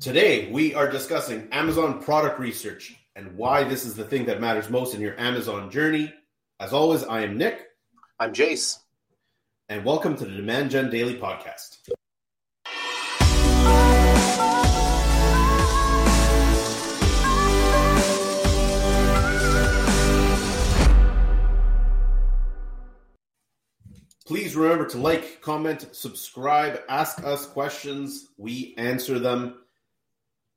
Today, we are discussing Amazon product research and why this is the thing that matters most in your Amazon journey. As always, I am Nick. I'm Jace. And welcome to the Demand Gen Daily Podcast. Please remember to like, comment, subscribe, ask us questions. We answer them.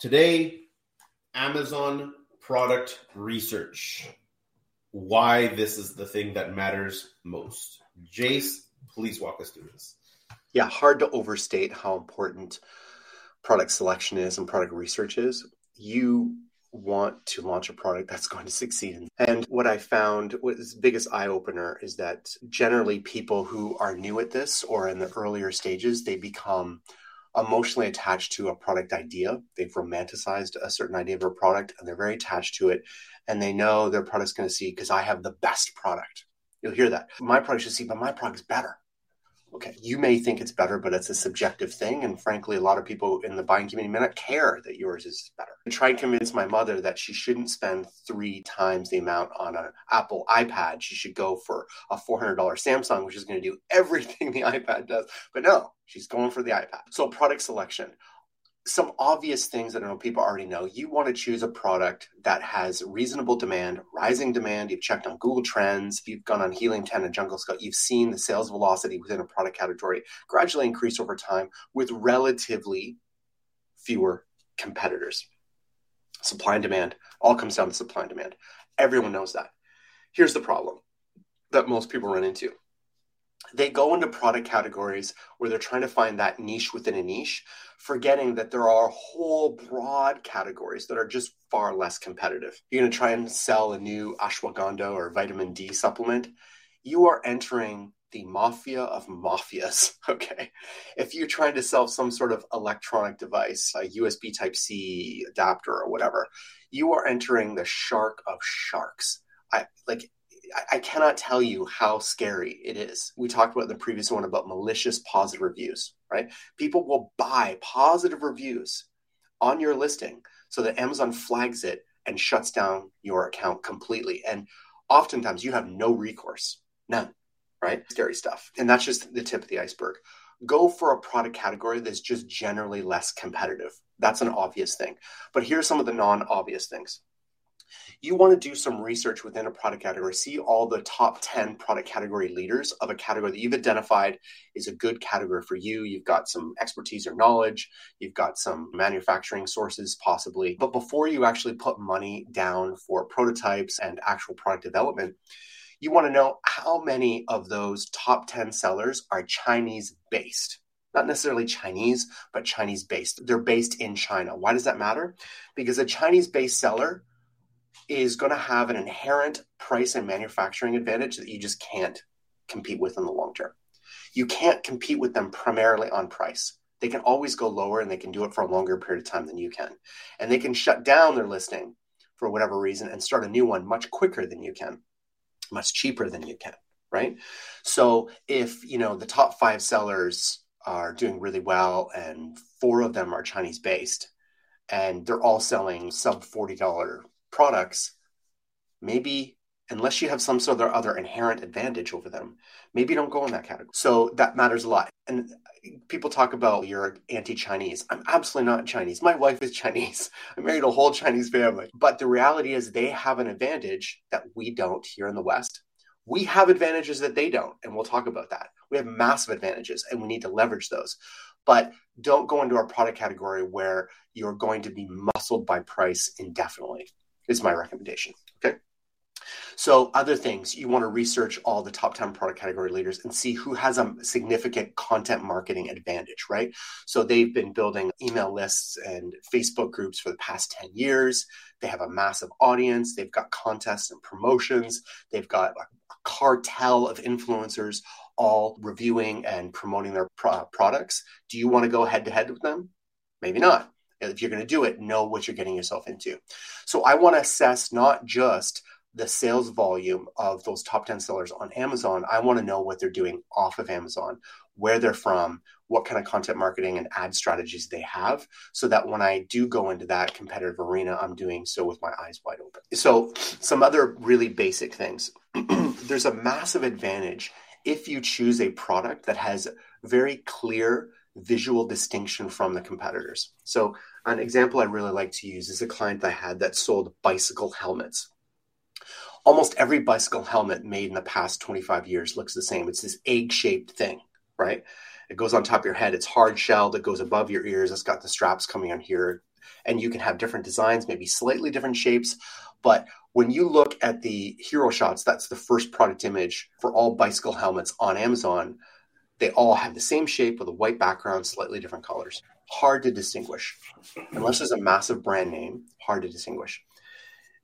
Today, Amazon product research. Why this is the thing that matters most. Jace, please walk us through this. Yeah, hard to overstate how important product selection is and product research is. You want to launch a product that's going to succeed. And what I found was biggest eye opener is that generally people who are new at this or in the earlier stages, they become emotionally attached to a product idea. They've romanticized a certain idea of a product and they're very attached to it. And they know their product's going to see because I have the best product. You'll hear that. My product should see, but my product's better. Okay, you may think it's better, but it's a subjective thing. And frankly, a lot of people in the buying community may not care that yours is better. I try and convince my mother that she shouldn't spend three times the amount on an Apple iPad. She should go for a $400 Samsung, which is going to do everything the iPad does. But no, she's going for the iPad. So, product selection some obvious things that I know people already know. You want to choose a product that has reasonable demand, rising demand. You've checked on Google Trends, you've gone on Helium 10 and Jungle Scout, you've seen the sales velocity within a product category gradually increase over time with relatively fewer competitors. Supply and demand all comes down to supply and demand. Everyone knows that. Here's the problem that most people run into they go into product categories where they're trying to find that niche within a niche, forgetting that there are whole broad categories that are just far less competitive. You're going to try and sell a new ashwagandha or vitamin D supplement. You are entering the mafia of mafias. Okay. If you're trying to sell some sort of electronic device, a USB Type C adapter or whatever, you are entering the shark of sharks. I like I cannot tell you how scary it is. We talked about the previous one about malicious positive reviews, right? People will buy positive reviews on your listing so that Amazon flags it and shuts down your account completely. And oftentimes you have no recourse, none, right? Scary stuff. And that's just the tip of the iceberg. Go for a product category that's just generally less competitive. That's an obvious thing. But here's some of the non obvious things you want to do some research within a product category, see all the top 10 product category leaders of a category that you've identified is a good category for you. You've got some expertise or knowledge, you've got some manufacturing sources possibly. But before you actually put money down for prototypes and actual product development, you want to know how many of those top 10 sellers are Chinese based not necessarily Chinese, but Chinese based. They're based in China. Why does that matter? Because a Chinese based seller is going to have an inherent price and manufacturing advantage that you just can't compete with in the long term. You can't compete with them primarily on price. They can always go lower and they can do it for a longer period of time than you can. And they can shut down their listing for whatever reason and start a new one much quicker than you can, much cheaper than you can, right? So if, you know, the top 5 sellers are doing really well and four of them are Chinese based and they're all selling sub $40 products, maybe unless you have some sort of other inherent advantage over them, maybe don't go in that category. So that matters a lot. And people talk about you're anti-Chinese. I'm absolutely not Chinese. My wife is Chinese. I married a whole Chinese family. But the reality is they have an advantage that we don't here in the West. We have advantages that they don't, and we'll talk about that. We have massive advantages and we need to leverage those. But don't go into our product category where you're going to be muscled by price indefinitely is my recommendation. Okay. So, other things you want to research all the top 10 product category leaders and see who has a significant content marketing advantage, right? So, they've been building email lists and Facebook groups for the past 10 years. They have a massive audience. They've got contests and promotions. They've got a cartel of influencers all reviewing and promoting their pro- products. Do you want to go head to head with them? Maybe not if you're going to do it, know what you're getting yourself into. So I want to assess not just the sales volume of those top 10 sellers on Amazon. I want to know what they're doing off of Amazon. where they're from, what kind of content marketing and ad strategies they have, so that when I do go into that competitive arena, I'm doing so with my eyes wide open. So, some other really basic things there's a massive advantage if you choose a product that has very clear visual distinction from the competitors. So, an example I really like to use is a client I had that sold bicycle helmets. Almost every bicycle helmet made in the past 25 years looks the same. It's this egg shaped thing, right? It goes on top of your head. It's hard shelled. It goes above your ears. It's got the straps coming on here. And you can have different designs, maybe slightly different shapes. But when you look at the hero shots, that's the first product image for all bicycle helmets on Amazon. They all have the same shape with a white background, slightly different colors. Hard to distinguish. Unless there's a massive brand name, hard to distinguish.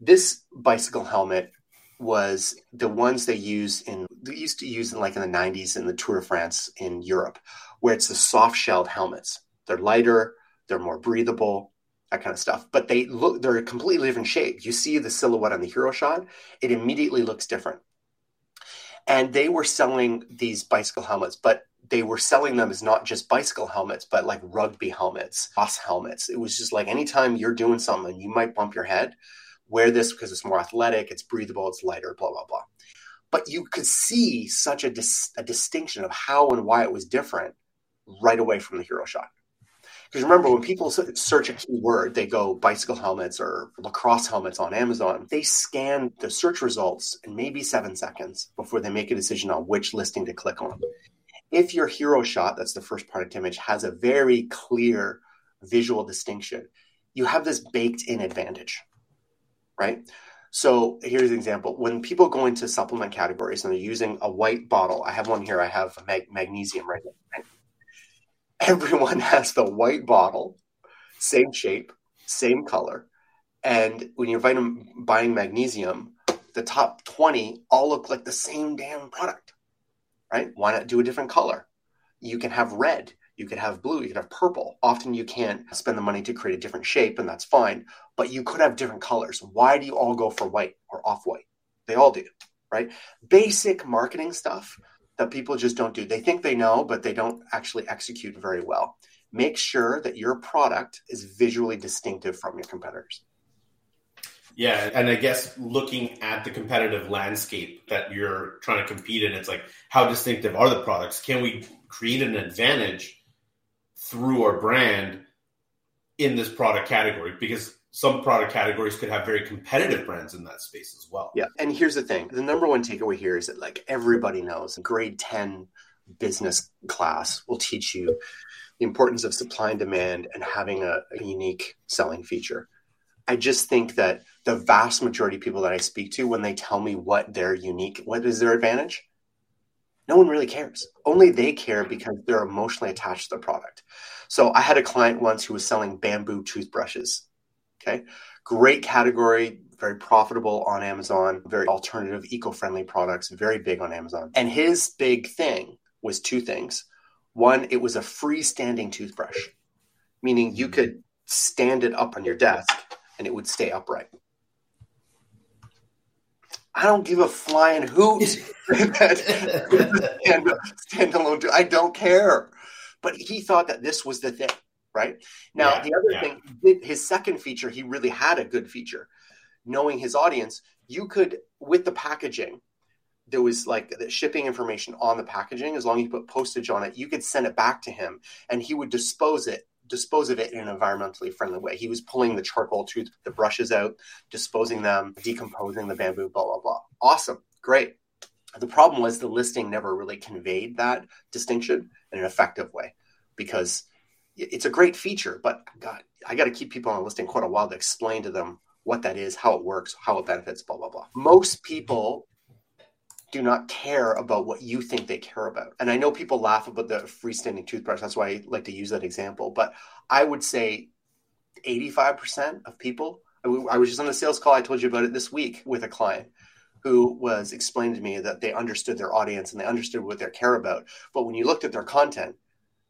This bicycle helmet was the ones they use in they used to use in like in the 90s in the Tour de France in Europe, where it's the soft shelled helmets. They're lighter, they're more breathable, that kind of stuff. But they look they're a completely different shape. You see the silhouette on the hero shot, it immediately looks different. And they were selling these bicycle helmets, but they were selling them as not just bicycle helmets, but like rugby helmets, boss helmets. It was just like anytime you're doing something, you might bump your head. Wear this because it's more athletic, it's breathable, it's lighter, blah, blah, blah. But you could see such a, dis- a distinction of how and why it was different right away from the hero shot. Because remember, when people search a keyword, they go bicycle helmets or lacrosse helmets on Amazon. They scan the search results in maybe seven seconds before they make a decision on which listing to click on. If your hero shot, that's the first product image, has a very clear visual distinction, you have this baked in advantage, right? So here's an example. When people go into supplement categories and they're using a white bottle, I have one here, I have mag- magnesium right now. Everyone has the white bottle, same shape, same color. And when you're buying, buying magnesium, the top 20 all look like the same damn product, right? Why not do a different color? You can have red, you could have blue, you could have purple. Often you can't spend the money to create a different shape, and that's fine, but you could have different colors. Why do you all go for white or off white? They all do, right? Basic marketing stuff that people just don't do. They think they know, but they don't actually execute very well. Make sure that your product is visually distinctive from your competitors. Yeah, and I guess looking at the competitive landscape that you're trying to compete in, it's like how distinctive are the products? Can we create an advantage through our brand in this product category? Because some product categories could have very competitive brands in that space as well. Yeah. And here's the thing the number one takeaway here is that, like, everybody knows grade 10 business class will teach you the importance of supply and demand and having a, a unique selling feature. I just think that the vast majority of people that I speak to, when they tell me what their unique, what is their advantage, no one really cares. Only they care because they're emotionally attached to the product. So I had a client once who was selling bamboo toothbrushes Okay. Great category, very profitable on Amazon, very alternative, eco friendly products, very big on Amazon. And his big thing was two things. One, it was a freestanding toothbrush, meaning you could stand it up on your desk and it would stay upright. I don't give a flying hoot that stand, standalone. I don't care. But he thought that this was the thing right? Now, yeah, the other yeah. thing, his second feature, he really had a good feature. Knowing his audience, you could, with the packaging, there was like the shipping information on the packaging. As long as you put postage on it, you could send it back to him, and he would dispose it dispose of it in an environmentally friendly way. He was pulling the charcoal tooth, the brushes out, disposing them, decomposing the bamboo, blah blah blah. Awesome, great. The problem was the listing never really conveyed that distinction in an effective way because it's a great feature, but God, I got to keep people on listing quite a while to explain to them what that is, how it works, how it benefits, blah, blah, blah. Most people do not care about what you think they care about. And I know people laugh about the freestanding toothbrush. That's why I like to use that example. But I would say 85% of people, I was just on a sales call. I told you about it this week with a client who was explaining to me that they understood their audience and they understood what they care about. But when you looked at their content,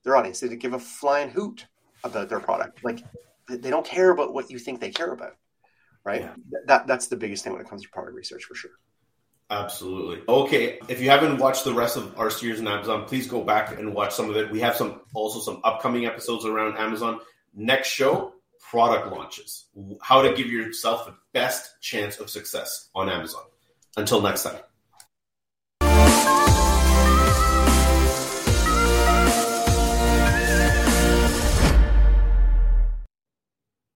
their audience. They give a flying hoot about their product. Like they don't care about what you think they care about, right? Yeah. That that's the biggest thing when it comes to product research for sure. Absolutely. Okay, if you haven't watched the rest of our series on Amazon, please go back and watch some of it. We have some also some upcoming episodes around Amazon. Next show, product launches. How to give yourself the best chance of success on Amazon. Until next time.